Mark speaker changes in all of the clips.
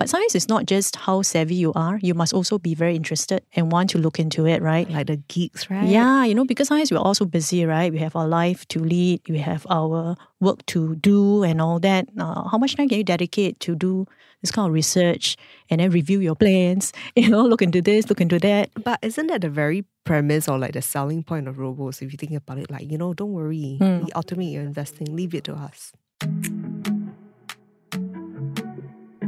Speaker 1: But sometimes it's not just how savvy you are. You must also be very interested and want to look into it, right?
Speaker 2: Like the geeks, right?
Speaker 1: Yeah, you know, because sometimes we're also busy, right? We have our life to lead, we have our work to do and all that. Uh, how much time can you dedicate to do this kind of research and then review your plans? You know, look into this, look into that.
Speaker 2: But isn't that the very premise or like the selling point of robos? If you think about it, like, you know, don't worry,
Speaker 1: Mm.
Speaker 2: we automate your investing, leave it to us.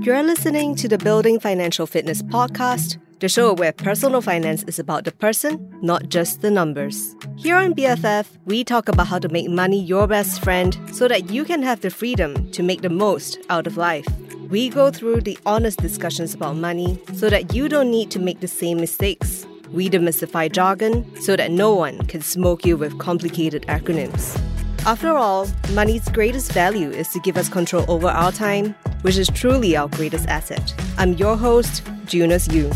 Speaker 2: You're listening to the Building Financial Fitness podcast, the show where personal finance is about the person, not just the numbers. Here on BFF, we talk about how to make money your best friend so that you can have the freedom to make the most out of life. We go through the honest discussions about money so that you don't need to make the same mistakes. We demystify jargon so that no one can smoke you with complicated acronyms. After all, money's greatest value is to give us control over our time, which is truly our greatest asset. I'm your host, Junus Eu.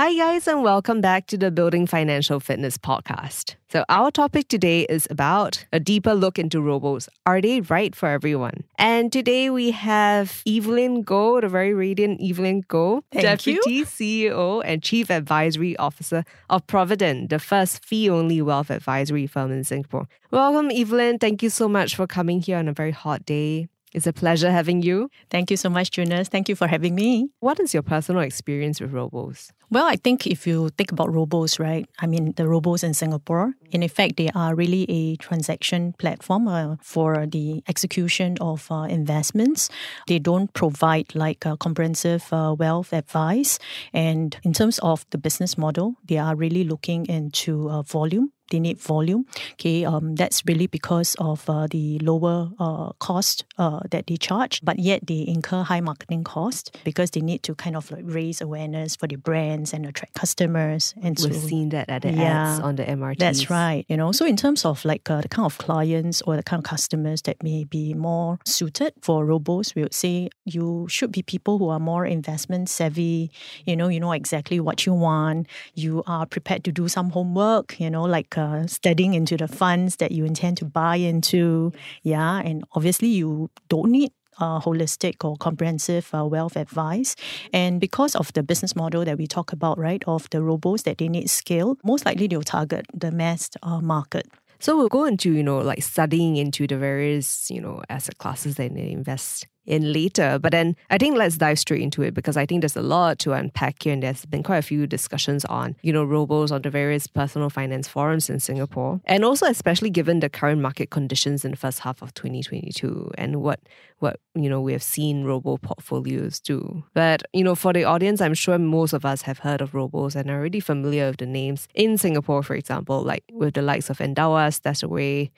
Speaker 2: Hi, guys, and welcome back to the Building Financial Fitness podcast. So, our topic today is about a deeper look into robos. Are they right for everyone? And today we have Evelyn Goh, the very radiant Evelyn Goh,
Speaker 1: Thank you.
Speaker 2: Deputy CEO and Chief Advisory Officer of Providend, the first fee only wealth advisory firm in Singapore. Welcome, Evelyn. Thank you so much for coming here on a very hot day. It's a pleasure having you.
Speaker 1: Thank you so much, Junus. Thank you for having me.
Speaker 2: What is your personal experience with robos?
Speaker 1: Well, I think if you think about robos, right? I mean, the robos in Singapore, in effect, they are really a transaction platform uh, for the execution of uh, investments. They don't provide like a comprehensive uh, wealth advice. And in terms of the business model, they are really looking into uh, volume they need volume. Okay, um, that's really because of uh, the lower uh, cost uh, that they charge, but yet they incur high marketing cost because they need to kind of like raise awareness for their brands and attract customers. And
Speaker 2: We've
Speaker 1: so,
Speaker 2: seen that at the
Speaker 1: Yeah.
Speaker 2: ads on the MRT.
Speaker 1: that's right. You know, so in terms of like uh, the kind of clients or the kind of customers that may be more suited for robos, we would say you should be people who are more investment savvy. You know, you know exactly what you want. You are prepared to do some homework. You know, like uh, studying into the funds that you intend to buy into. Yeah, and obviously you don't need uh, holistic or comprehensive uh, wealth advice. And because of the business model that we talk about, right, of the robos that they need scale, most likely they'll target the mass uh, market.
Speaker 2: So we'll go into, you know, like studying into the various, you know, asset classes that they invest in later. But then I think let's dive straight into it because I think there's a lot to unpack here and there's been quite a few discussions on, you know, robos on the various personal finance forums in Singapore. And also especially given the current market conditions in the first half of 2022 and what what, you know, we have seen robo portfolios do. But, you know, for the audience, I'm sure most of us have heard of robos and are already familiar with the names in Singapore, for example, like with the likes of Endowus, Stashaway,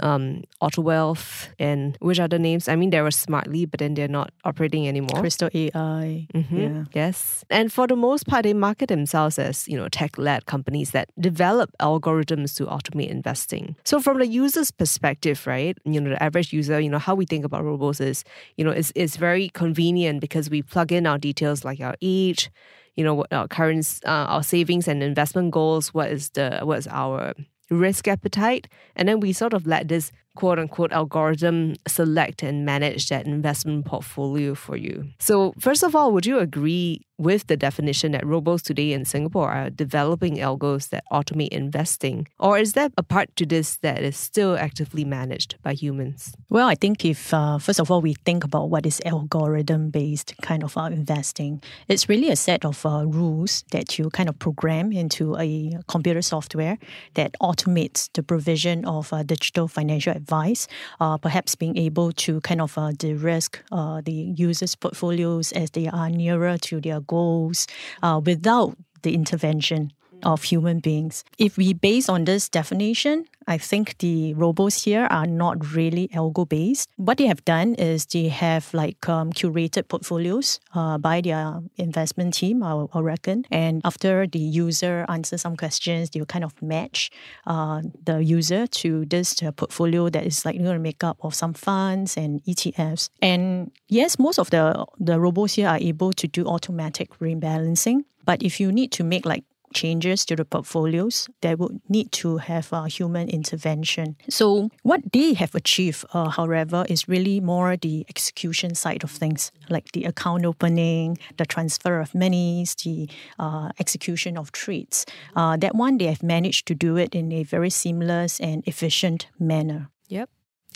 Speaker 2: um, Auto Wealth, and which other names? I mean, there was Smartly, but then they're not operating anymore.
Speaker 1: Kristal AI.
Speaker 2: Mhm.
Speaker 1: Yeah.
Speaker 2: Yes. And for the most part, they market themselves as, you know, tech-led companies that develop algorithms to automate investing. So from the user's perspective, right, you know, the average user, you know, how we think about robos is, you know, it's, it's very convenient because we plug in our details like our age, you know, what our current, uh, our savings and investment goals, what is the, what's our risk appetite, and then we sort of let this quote unquote algorithm select and manage that investment portfolio for you. So, first of all, would you agree with the definition that robos today in Singapore are developing algos that automate investing? Or is there a part to this that is still actively managed by humans?
Speaker 1: Well, I think if, uh, first of all, we think about what is algorithm based kind of uh, investing, it's really a set of uh, rules that you kind of program into a computer software that automates the provision of uh, digital financial advice, uh, perhaps being able to kind of uh, de risk uh, the users' portfolios as they are nearer to their goals uh, without the intervention of human beings. If we base on this definition, I think the robos here are not really algo based. What they have done is they have like um, curated portfolios uh, by their investment team, I, I reckon. And after the user answers some questions, they kind of match uh, the user to this uh, portfolio that is like going to make up of some funds and ETFs. And yes, most of the the robos here are able to do automatic rebalancing. But if you need to make like changes to the portfolios, they would need to have uh, human intervention. So, what they have achieved, uh, however, is really more the execution side of things, like the account opening, the transfer of monies, the uh, execution of trades. Uh, that one, they have managed to do it in a very seamless and efficient manner.
Speaker 2: Yep.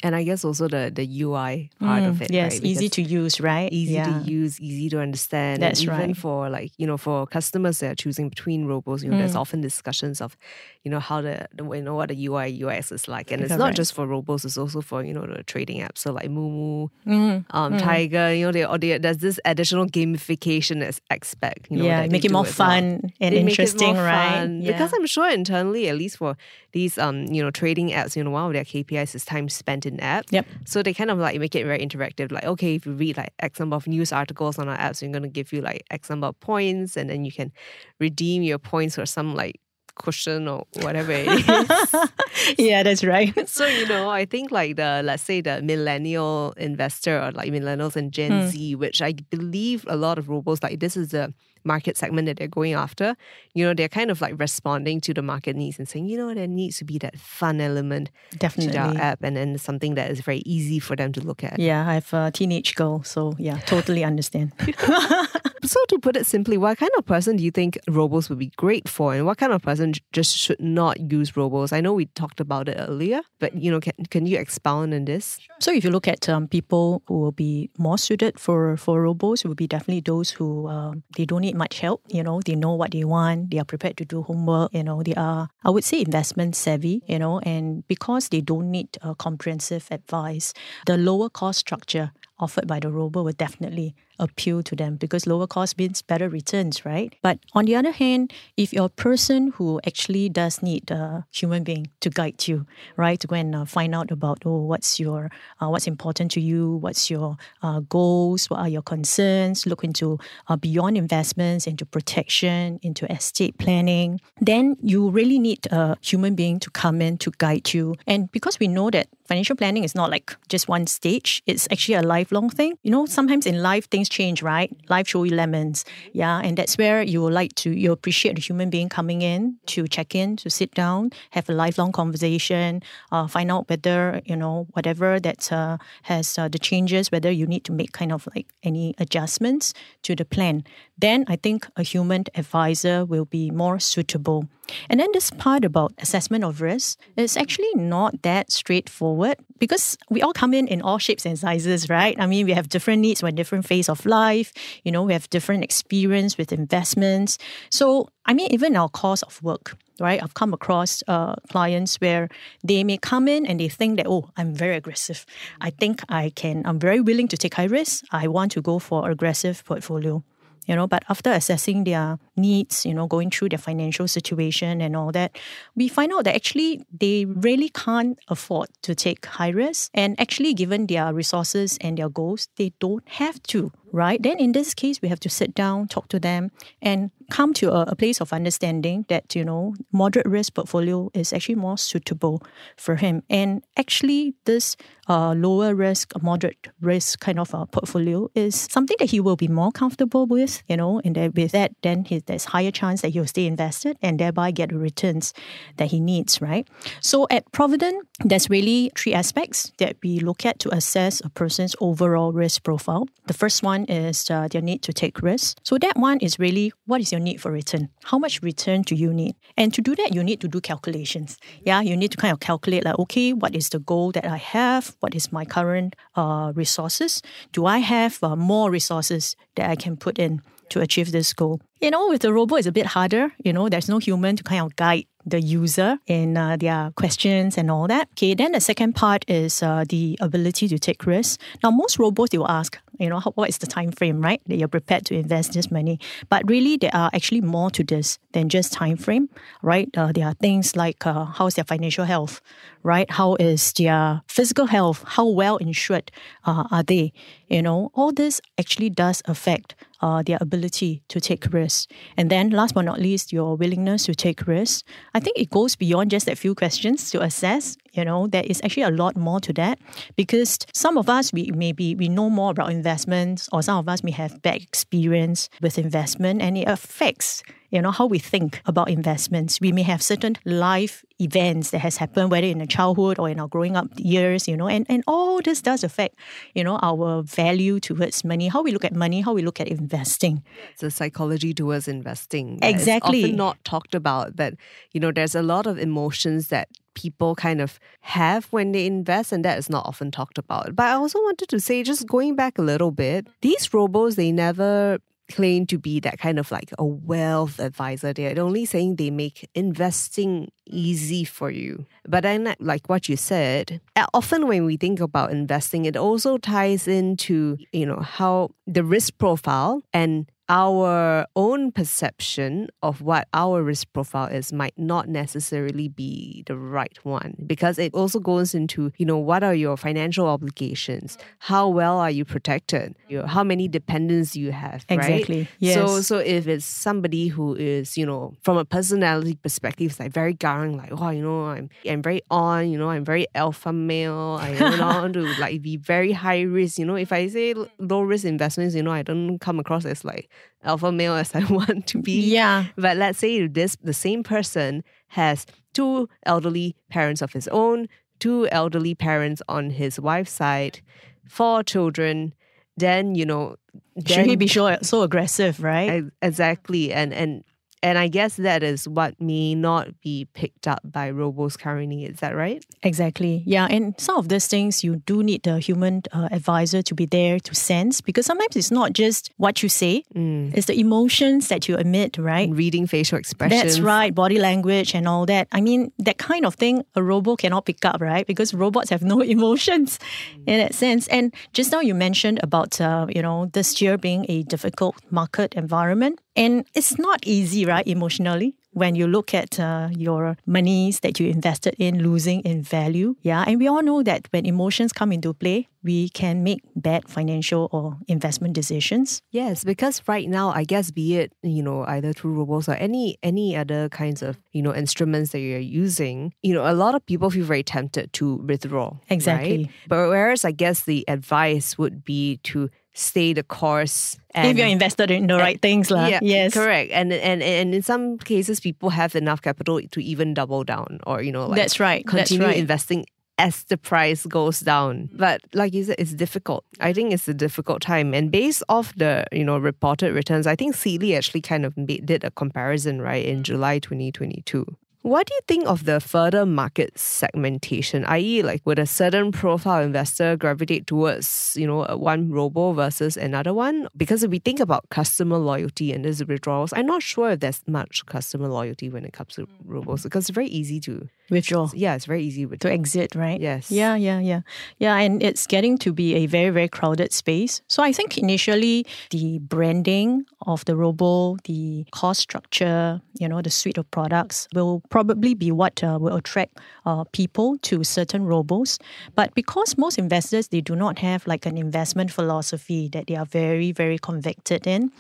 Speaker 2: And I guess also the the UI part mm, of it.
Speaker 1: Yes,
Speaker 2: right?
Speaker 1: easy to use, right?
Speaker 2: Easy yeah. to use, easy to understand.
Speaker 1: That's
Speaker 2: and even
Speaker 1: right.
Speaker 2: for like, you know, for customers that are choosing between robos, you know, mm. there's often discussions of, you know, how the, you know, what the UI UX is like. And it's Correct. not just for robos, it's also for, you know, the trading apps. So like Moomoo, mm. um, mm. Tiger, you know, they, or they, there's this additional gamification aspect, you know,
Speaker 1: yeah, make it more fun well. and
Speaker 2: they
Speaker 1: interesting, right?
Speaker 2: Fun. Yeah. Because I'm sure internally, at least for these, um, you know, trading apps, you know, one of their KPIs is time spent in app.
Speaker 1: Yep.
Speaker 2: So they kind of like make it very interactive. Like, okay, if you read like X number of news articles on our apps, we're going to give you like X number of points, and then you can redeem your points for some like cushion or whatever it is.
Speaker 1: yeah, that's right.
Speaker 2: so, you know, I think like the, let's say the millennial investor or like millennials and Gen hmm. Z, which I believe a lot of robos, like this is the market segment that they're going after, you know, they're kind of like responding to the market needs and saying, you know, there needs to be that fun element
Speaker 1: Definitely.
Speaker 2: to our app and then something that is very easy for them to look at.
Speaker 1: Yeah, I have a teenage girl, so yeah, totally understand.
Speaker 2: so to put it simply, what kind of person do you think robos would be great for and what kind of person just should not use robos? I know we talked about it earlier, but you know, can, can you expound on this?
Speaker 1: So if you look at um, people who will be more suited for, for robos, it will be definitely those who um, they don't need much help. You know, they know what they want. They are prepared to do homework. You know, they are, I would say, investment savvy. You know, and because they don't need uh, comprehensive advice, the lower cost structure offered by the robo will definitely appeal to them because lower cost means better returns, right? But on the other hand, if you're a person who actually does need a human being to guide you, right, to go and uh, find out about oh what's your uh, what's important to you, what's your uh, goals, what are your concerns, look into uh, beyond investments, into protection, into estate planning, then you really need a human being to come in to guide you. And because we know that financial planning is not like just one stage, it's actually a lifelong thing. You know, sometimes in life things change, right? Life show you lemons. Yeah. And that's where you would like to, you appreciate the human being coming in to check in, to sit down, have a lifelong conversation, uh, find out whether, you know, whatever that uh, has uh, the changes, whether you need to make kind of like any adjustments to the plan. Then I think a human advisor will be more suitable. And then this part about assessment of risk is actually not that straightforward because we all come in in all shapes and sizes, right? I mean, we have different needs for different phase of life. You know, we have different experience with investments. So, I mean, even our course of work, right? I've come across uh, clients where they may come in and they think that, oh, I'm very aggressive. I think I can, I'm very willing to take high risk. I want to go for aggressive portfolio you know but after assessing their needs you know going through their financial situation and all that we find out that actually they really can't afford to take high risk. And actually given their resources and their goals they don't have to right? Then in this case we have to sit down talk to them and come to a, a, place of understanding that you know moderate risk portfolio is actually more suitable for him. And actually this uh, lower risk moderate risk kind of a portfolio is something that he will be more comfortable with you know and with that then he, there's higher chance that he'll stay invested and thereby get the returns that he needs right? So at Providend there's really three aspects that we look at to assess a person's overall risk profile. The first one is uh, their need to take risks so that one is really what is your your need for return. How much return do you need? And to do that, you need to do calculations. Yeah, you need to kind of calculate like, okay, what is the goal that I have? What is my current uh, resources? Do I have uh, more resources that I can put in to achieve this goal? You know, with the robot, it's a bit harder. You know, there's no human to kind of guide the user in uh, their questions and all that. Okay, then the second part is uh, the ability to take risks. Now, most robots they will ask, you know, what is the time frame, right? That you're prepared to invest this money. But really, there are actually more to this than just time frame, right? Uh, there are things like uh, how's their financial health, right? How is their physical health? How well insured uh, are they? You know, all this actually does affect uh, their ability to take risks. And then, last but not least, your willingness to take risks. I think it goes beyond just that few questions to assess you know, there is actually a lot more to that because some of us, we maybe we know more about investments or some of us may have bad experience with investment and it affects you know how we think about investments. We may have certain life events that has happened whether in the childhood or in our growing up years you know and, and all this does affect you know our value towards money how we look at money how we look at investing.
Speaker 2: It's a psychology towards investing
Speaker 1: exactly
Speaker 2: often not talked about that you know there's a lot of emotions that people kind of have when they invest, and that is not often talked about. But I also wanted to say, just going back a little bit, these robos, they never claim to be that kind of like a wealth advisor. They're only saying they make investing easy for you. But then, like what you said, uh, often when we think about investing, it also ties into, you know, how the risk profile and our own perception of what our risk profile is might not necessarily be the right one because it also goes into you know what are your financial obligations? How well are you protected? You know, how many dependents you have
Speaker 1: exactly.
Speaker 2: Right?
Speaker 1: yes.
Speaker 2: so so if it's somebody who is you know from a personality perspective it's like very garang like oh you know I'm I'm very on you know I'm very alpha male. I want to like be very high risk. You know if I say low risk investments you know I don't come across as like alpha male as I want to be.
Speaker 1: Yeah.
Speaker 2: But let's say this the same person has two elderly parents of his own, two elderly parents on his wife's side, four children, then you know then,
Speaker 1: should he be so, so aggressive, right?
Speaker 2: Exactly. And and and I guess that is what may not be picked up by robos currently. Is that right?
Speaker 1: Exactly. Yeah. And some of these things you do need the human uh, advisor to be there to sense because sometimes it's not just what you say, mm. it's the emotions that you emit, right?
Speaker 2: Reading facial expressions.
Speaker 1: That's right. Body language and all that. I mean, that kind of thing a robot cannot pick up, right? Because robots have no emotions mm. in that sense. And just now you mentioned about, uh, you know, this year being a difficult market environment. And it's not easy, right, emotionally, when you look at uh, your monies that you invested in losing in value. Yeah. And we all know that when emotions come into play, we can make bad financial or investment decisions.
Speaker 2: Yes, because right now, I guess, be it, you know, either through robots or any any other kinds of, you know, instruments that you're using, you know, a lot of people feel very tempted to withdraw.
Speaker 1: Exactly.
Speaker 2: Right? But whereas I guess the advice would be to stay the course.
Speaker 1: And, if you're invested in the right things, la.
Speaker 2: Yeah,
Speaker 1: yes,
Speaker 2: correct. And and and in some cases, people have enough capital to even double down, or you know, like
Speaker 1: that's right.
Speaker 2: Continue
Speaker 1: that's right.
Speaker 2: investing as the price goes down. But like you said, it's difficult. I think it's a difficult time. And based off the, you know, reported returns, I think Seedly actually kind of made, did a comparison, right, in July 2022. What do you think of the further market segmentation, i.e., like would a certain profile investor gravitate towards, you know, one robo versus another one? Because if we think about customer loyalty and these withdrawals, I'm not sure if there's much customer loyalty when it comes to mm. robos because it's very easy to
Speaker 1: withdraw.
Speaker 2: Yeah, it's very easy
Speaker 1: to exit, right?
Speaker 2: Yes.
Speaker 1: Yeah, yeah, yeah. Yeah, and it's getting to be a very, very crowded space. So I think initially the branding of the robo, the cost structure, you know, the suite of products will probably be what uh, will attract uh, people to certain robos. But because most investors, they do not have like an investment philosophy that they are very, very convicted in,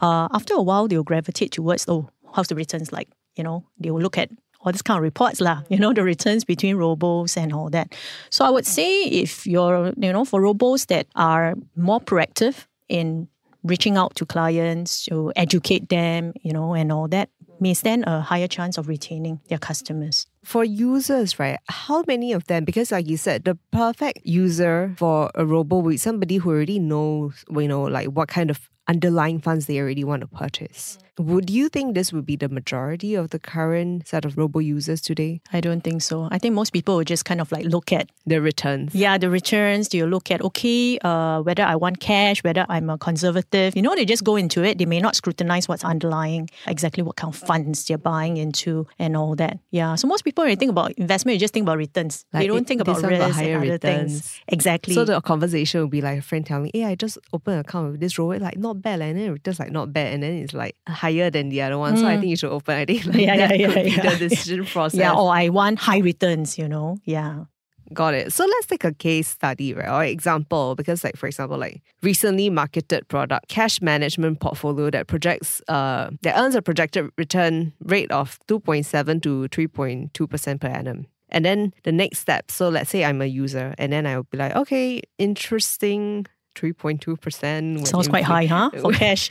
Speaker 1: uh, after a while, they'll gravitate towards, oh, how's the returns like? You know, they will look at all these kind of reports lah, you know, the returns between robos and all that. So I would say if you're, you know, for robos that are more proactive in reaching out to clients to educate them, you know, and all that, may stand a higher chance of retaining their customers.
Speaker 2: For users, right? How many of them? Because, like you said, the perfect user for a robo would be somebody who already knows, you know, like what kind of underlying funds they already want to purchase. Would you think this would be the majority of the current set of robo users today?
Speaker 1: I don't think so. I think most people would just kind of like look at
Speaker 2: the returns.
Speaker 1: Yeah, the returns. Do you look at okay, uh, whether I want cash, whether I'm a conservative? You know, they just go into it. They may not scrutinize what's underlying, exactly what kind of funds they're buying into, and all that. Yeah. So most people when they think about investment, you just think about returns. Like they don't it, think about risk about higher and other returns. things. Exactly.
Speaker 2: So the conversation would be like a friend telling, me, "Hey, I just opened an account with this robo, like not bad, and then returns like not bad, and then it's like higher than the other one. Mm. So I mm. think you should open. I think like yeah, that yeah, could yeah, be the decision process.
Speaker 1: Yeah, or I want high returns, you know. Yeah.
Speaker 2: Got it. So let's take a case study, right? Or example, because like for example, like recently marketed product cash management portfolio that projects uh that earns a projected return rate of 2.7 to 3.2% per annum. And then the next step, so let's say I'm a user, and then I'll be like, okay, interesting. 3.2%.
Speaker 1: Sounds quite high, huh? For cash.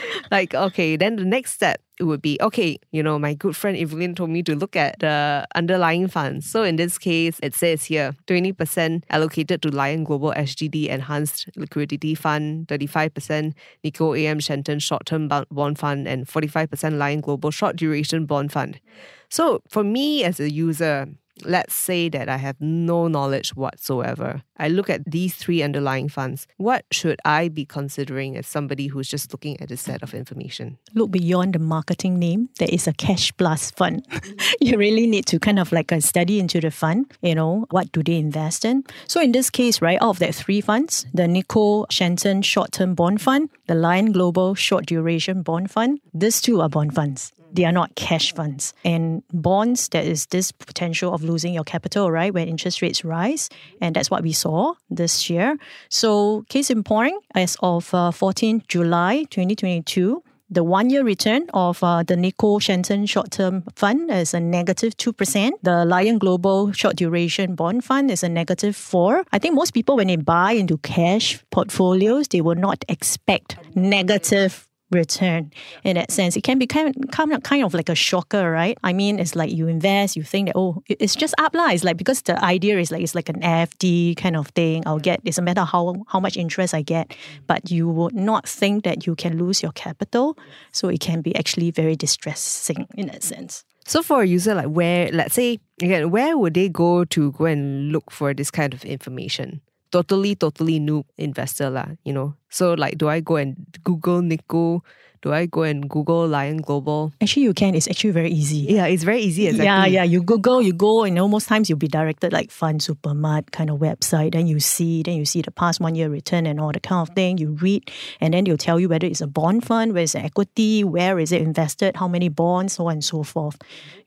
Speaker 2: like, okay, then the next step it would be okay, you know, my good friend Evelyn told me to look at the underlying funds. So in this case, it says here 20% allocated to Lion Global SGD Enhanced Liquidity Fund, 35% Nikko AM Shenton Short Term Bond Fund, and 45% Lion Global Short Duration Bond Fund. So for me as a user, let's say that I have no knowledge whatsoever. I look at these three underlying funds. What should I be considering as somebody who's just looking at a set of information?
Speaker 1: Look beyond the marketing name. There is a cash plus fund. you really need to kind of like a uh, study into the fund. You know, what do they invest in? So in this case, right, out of that three funds, the Nikko Shenton Short Term Bond Fund, the Lion Global Short Duration Bond Fund, these two are bond funds they are not cash funds. And bonds, there is this potential of losing your capital, right, when interest rates rise. And that's what we saw this year. So, case in point, as of uh, 14 July 2022, the one year return of uh, the Nikko Shenton short term fund is a negative 2%. The Lion Global short duration bond fund is a negative 4 I think most people, when they buy into cash portfolios, they will not expect negative return in that sense. It can be kind of, kind of like a shocker, right? I mean, it's like you invest, you think that, oh, it's just up lah. It's like, because the idea is like, it's like an FD kind of thing. I'll get, it's a matter how, how much interest I get, mm. but you would not think that you can lose your capital. So it can be actually very distressing in that sense.
Speaker 2: So for a user, like where, let's say, again, where would they go to go and look for this kind of information? totally, totally new investor lah, you know. So like, do I go and Google Nikko do I go and Google Lion Global?
Speaker 1: Actually, you can. It's actually very easy.
Speaker 2: Yeah, it's very easy. Exactly.
Speaker 1: Yeah, yeah. You Google, you go, and almost times you'll be directed like Fund Supermart kind of website. Then you see, then you see the past one year return and all the kind of thing. You read, and then they'll tell you whether it's a bond fund, where is the equity, where is it invested, how many bonds, so on and so forth.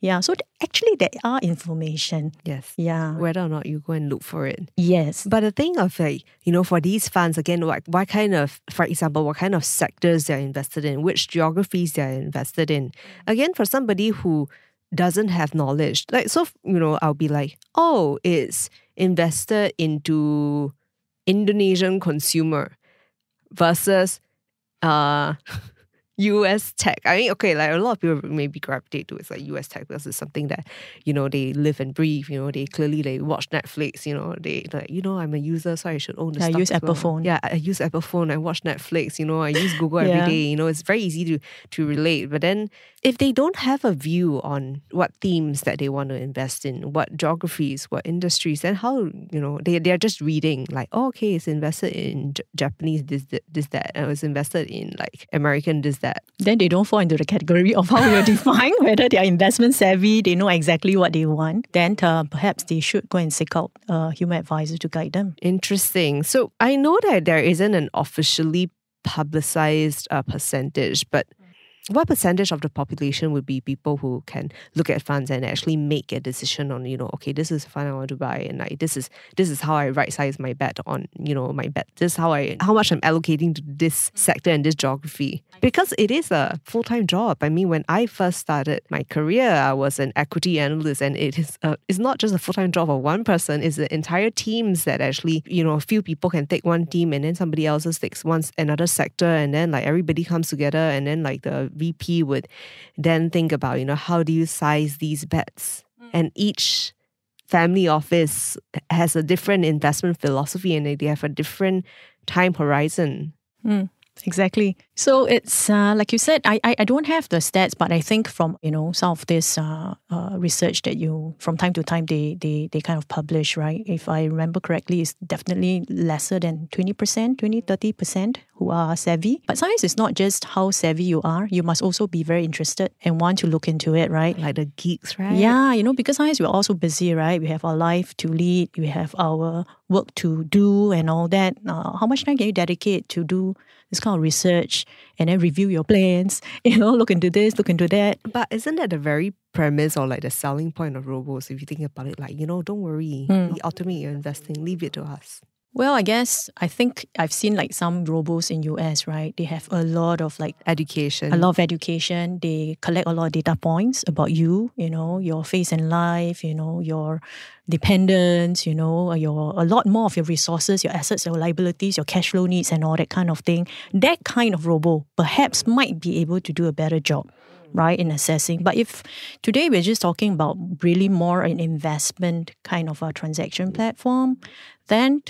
Speaker 1: Yeah. So actually, there are information.
Speaker 2: Yes.
Speaker 1: Yeah.
Speaker 2: Whether or not you go and look for it.
Speaker 1: Yes.
Speaker 2: But the thing of like, you know, for these funds, again, what, what kind of, for example, what kind of sectors they're invested in, which geographies they're invested in. Again, for somebody who doesn't have knowledge, like so, you know, I'll be like, oh, it's invested into Indonesian consumer versus uh US tech. I mean, okay, like a lot of people maybe gravitate to it's like US tech because it's something that, you know, they live and breathe. You know, they clearly they watch Netflix. You know, they like, you know, I'm a user, so I should own the
Speaker 1: I use Apple
Speaker 2: well.
Speaker 1: phone.
Speaker 2: Yeah, I use Apple phone. I watch Netflix. You know, I use Google yeah. every day. You know, it's very easy to to relate. But then, if they don't have a view on what themes that they want to invest in, what geographies, what industries, then how you know they they are just reading like, oh, okay, it's invested in J- Japanese this this that, and it was invested in like American this that.
Speaker 1: Then they don't fall into the category of how you define whether they are investment savvy, they know exactly what they want. Then uh, perhaps they should go and seek out a human advisor to guide them.
Speaker 2: Interesting. So I know that there isn't an officially publicized uh, percentage, but what percentage of the population would be people who can look at funds and actually make a decision on you know okay this is a fund I want to buy and like this is this is how I right size my bet on you know my bet. This is how I how much I'm allocating to this sector and this geography. Because it is a full time job. I mean when I first started my career I was an equity analyst and it is a, it's not just a full time job of one person. It's the entire teams that actually you know a few people can take one team and then somebody else takes one another sector and then like everybody comes together and then like the VP would then think about, you know, how do you size these bets? Mm. And each family office has a different investment philosophy and they have a different time horizon.
Speaker 1: Mm. Exactly. So it's uh, like you said, I, I, I don't have the stats, but I think from you know some of this uh, uh, research that you from time to time they, they they kind of publish, right? If I remember correctly, it's definitely lesser than 20%, 20, 30% who are savvy. But sometimes it's not just how savvy you are, you must also be very interested and want to look into it, right?
Speaker 2: Like the geeks, right?
Speaker 1: Yeah, you know, because sometimes we're also busy, right? We have our life to lead, we have our work to do and all that. Uh, how much time can you dedicate to do this kind of research and then review your plans, you know, look into this, look into that.
Speaker 2: But isn't that the very premise or like the selling point of robos if you think about it? Like, you know, don't worry, mm. we automate your investing, leave it to us.
Speaker 1: Well, I guess I think I've seen like some robos in US, right? They have a lot of like
Speaker 2: Education.
Speaker 1: a lot of education. They collect a lot of data points about you, you know, your face and life, you know, your dependence, you know, uh, your a lot more of your resources, your assets, your liabilities, your cash flow needs, and all that kind of thing. That kind of robo perhaps might be able to do a better job. Right in assessing, but if today we're just talking about really more an investment kind of a transaction platform, then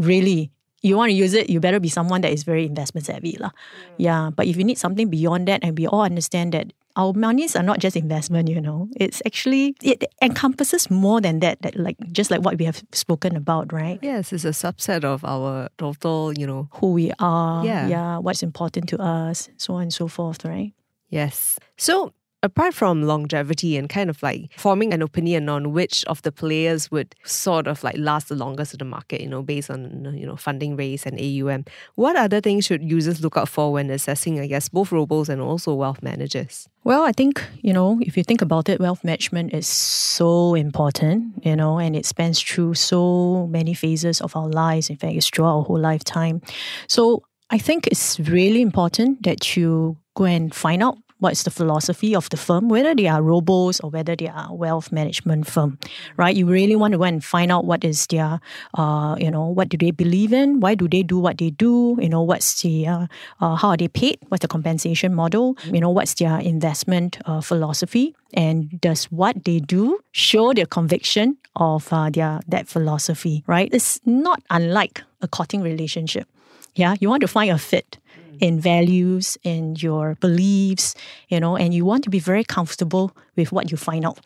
Speaker 1: really you want to use it, you better be someone that is very investment savvy. lah. Mm. Yeah. But if you need something beyond that, and we all understand that our monies are not just investment, you know, it's actually, it encompasses more than that, that like just like what we have spoken about, right?
Speaker 2: Yes, it's a subset of our total, you know.
Speaker 1: Who we are,
Speaker 2: Yeah.
Speaker 1: yeah, what's important to us, so on and so forth, right?
Speaker 2: Yes. So apart from longevity and kind of like forming an opinion on which of the players would sort of like last the longest in the market, you know, based on you know funding raise and AUM, what other things should users look out for when assessing, I guess, both robos and also wealth managers?
Speaker 1: Well, I think, you know, if you think about it, wealth management is so important, you know, and it spans through so many phases of our lives. In fact, it's throughout our whole lifetime. So I think it's really important that you go and find out what's the philosophy of the firm, whether they are robos or whether they are wealth management firm, right? You really want to go and find out what is their, uh, you know, what do they believe in? Why do they do what they do? You know, what's the, uh, uh, how are they paid? What's the compensation model? You know, what's their investment uh, philosophy? And does what they do show their conviction of uh, their that philosophy, right? It's not unlike a courting relationship. Yeah, you want to find a fit in values, in your beliefs, you know, and you want to be very comfortable with what you find out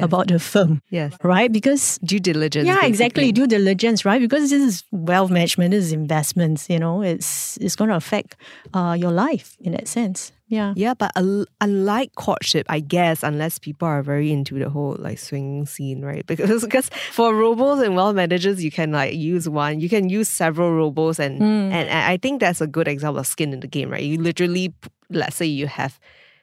Speaker 1: about the firm,
Speaker 2: Yes.
Speaker 1: right? Because
Speaker 2: Due diligence.
Speaker 1: yeah, exactly. Due diligence, right? Because this is wealth management, this is investments. You know, it's it's going to affect uh, your life in that sense. Yeah.
Speaker 2: Yeah, but un- unlike courtship, I guess, unless people are very into the whole like swinging scene, right? Because because for robos and wealth managers, you can like use one, you can use several robos, and mm. and, and I think that's a good example of skin in the game, right? You literally, let's say you have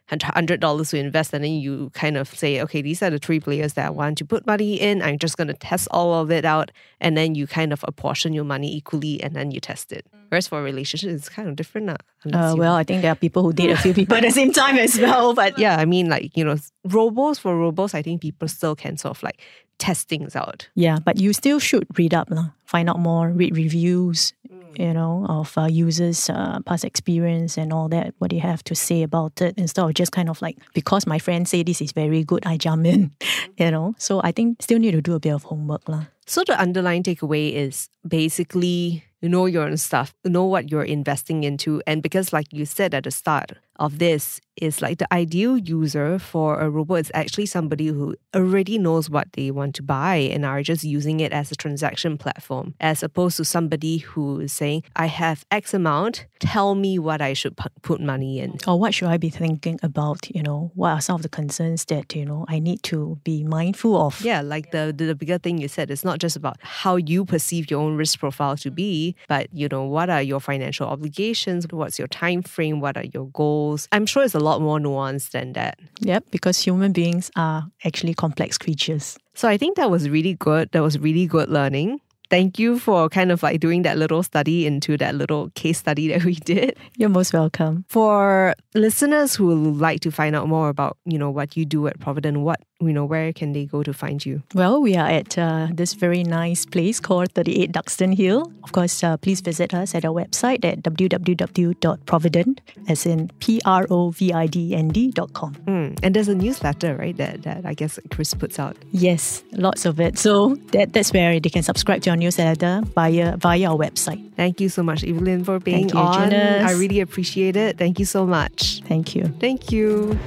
Speaker 2: hundred dollars to invest, and then you kind of say, okay, these are the three players that I want to put money in. I'm just going to test all of it out, and then you kind of apportion your money equally, and then you test it. Whereas for a relationship, it's kind of different, nah, unless
Speaker 1: Uh, well, I think there are people who date a few people at the same time as well. But
Speaker 2: yeah, I mean, like, you know, robots for robots, I think people still can sort of like test things out.
Speaker 1: Yeah, but you still should read up, lah. find out more, read reviews, you know, of uh, users' uh, past experience and all that, what they have to say about it, instead of just kind of like, because my friends say this is very good, I jump in, you know. So I think still need to do a bit of homework. lah.
Speaker 2: So the underlying takeaway is basically know your own stuff, know what you're investing into. And because, like you said at the start of this, is like the ideal user for a robot is actually somebody who already knows what they want to buy and are just using it as a transaction platform, as opposed to somebody who is saying, I have X amount, tell me what I should put money in.
Speaker 1: Or what should I be thinking about, you know, what are some of the concerns that, you know, I need to be mindful of?
Speaker 2: Yeah, like the, the the bigger thing you said, it's not just about how you perceive your own risk profile to be, but you know, what are your financial obligations? What's your time frame? What are your goals? I'm sure it's a lot more nuanced than that.
Speaker 1: Yep, because human beings are actually complex creatures.
Speaker 2: So I think that was really good. That was really good learning. Thank you for kind of like doing that little study into that little case study that we did.
Speaker 1: You're most welcome.
Speaker 2: For listeners who would like to find out more about, you know, what you do at Providend, what, you know, where can they go to find you?
Speaker 1: Well, we are at uh, this very nice place called 38 Duxton Hill. Of course, uh, please visit us at our website at www.providend, as in P-R-O-V-I-D-N-D dot com.
Speaker 2: Mm. And there's a newsletter, right, that, that I guess Chris puts out.
Speaker 1: Yes, lots of it. So that, that's where they can subscribe to our newsletter via, via our website.
Speaker 2: Thank you so much, Evelyn, for being
Speaker 1: you,
Speaker 2: on. I really appreciate it. Thank you so much.
Speaker 1: Thank you.
Speaker 2: Thank you.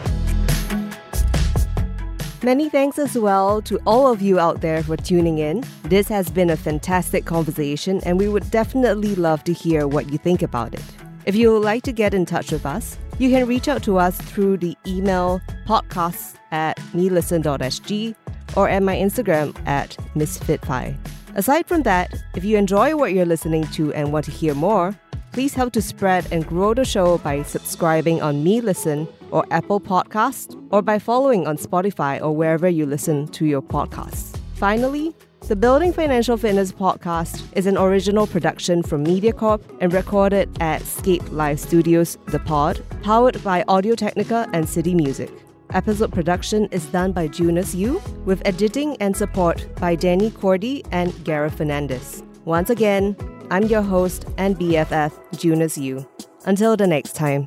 Speaker 2: Many thanks as well to all of you out there for tuning in. This has been a fantastic conversation, and we would definitely love to hear what you think about it. If you would like to get in touch with us, you can reach out to us through the email podcasts at melisten.sg or at my Instagram at missfitfi. Aside from that, if you enjoy what you're listening to and want to hear more, please help to spread and grow the show by subscribing on Me Listen or Apple Podcasts or by following on Spotify or wherever you listen to your podcasts. Finally, The Building Financial Fitness podcast is an original production from MediaCorp and recorded at Scape Live Studios, The Pod, powered by Audio Technica and City Music. Episode production is done by Junus Eu, with editing and support by Danny Cordy and Gareth Fernandez. Once again, I'm your host and BFF, Junus Eu. Until the next time.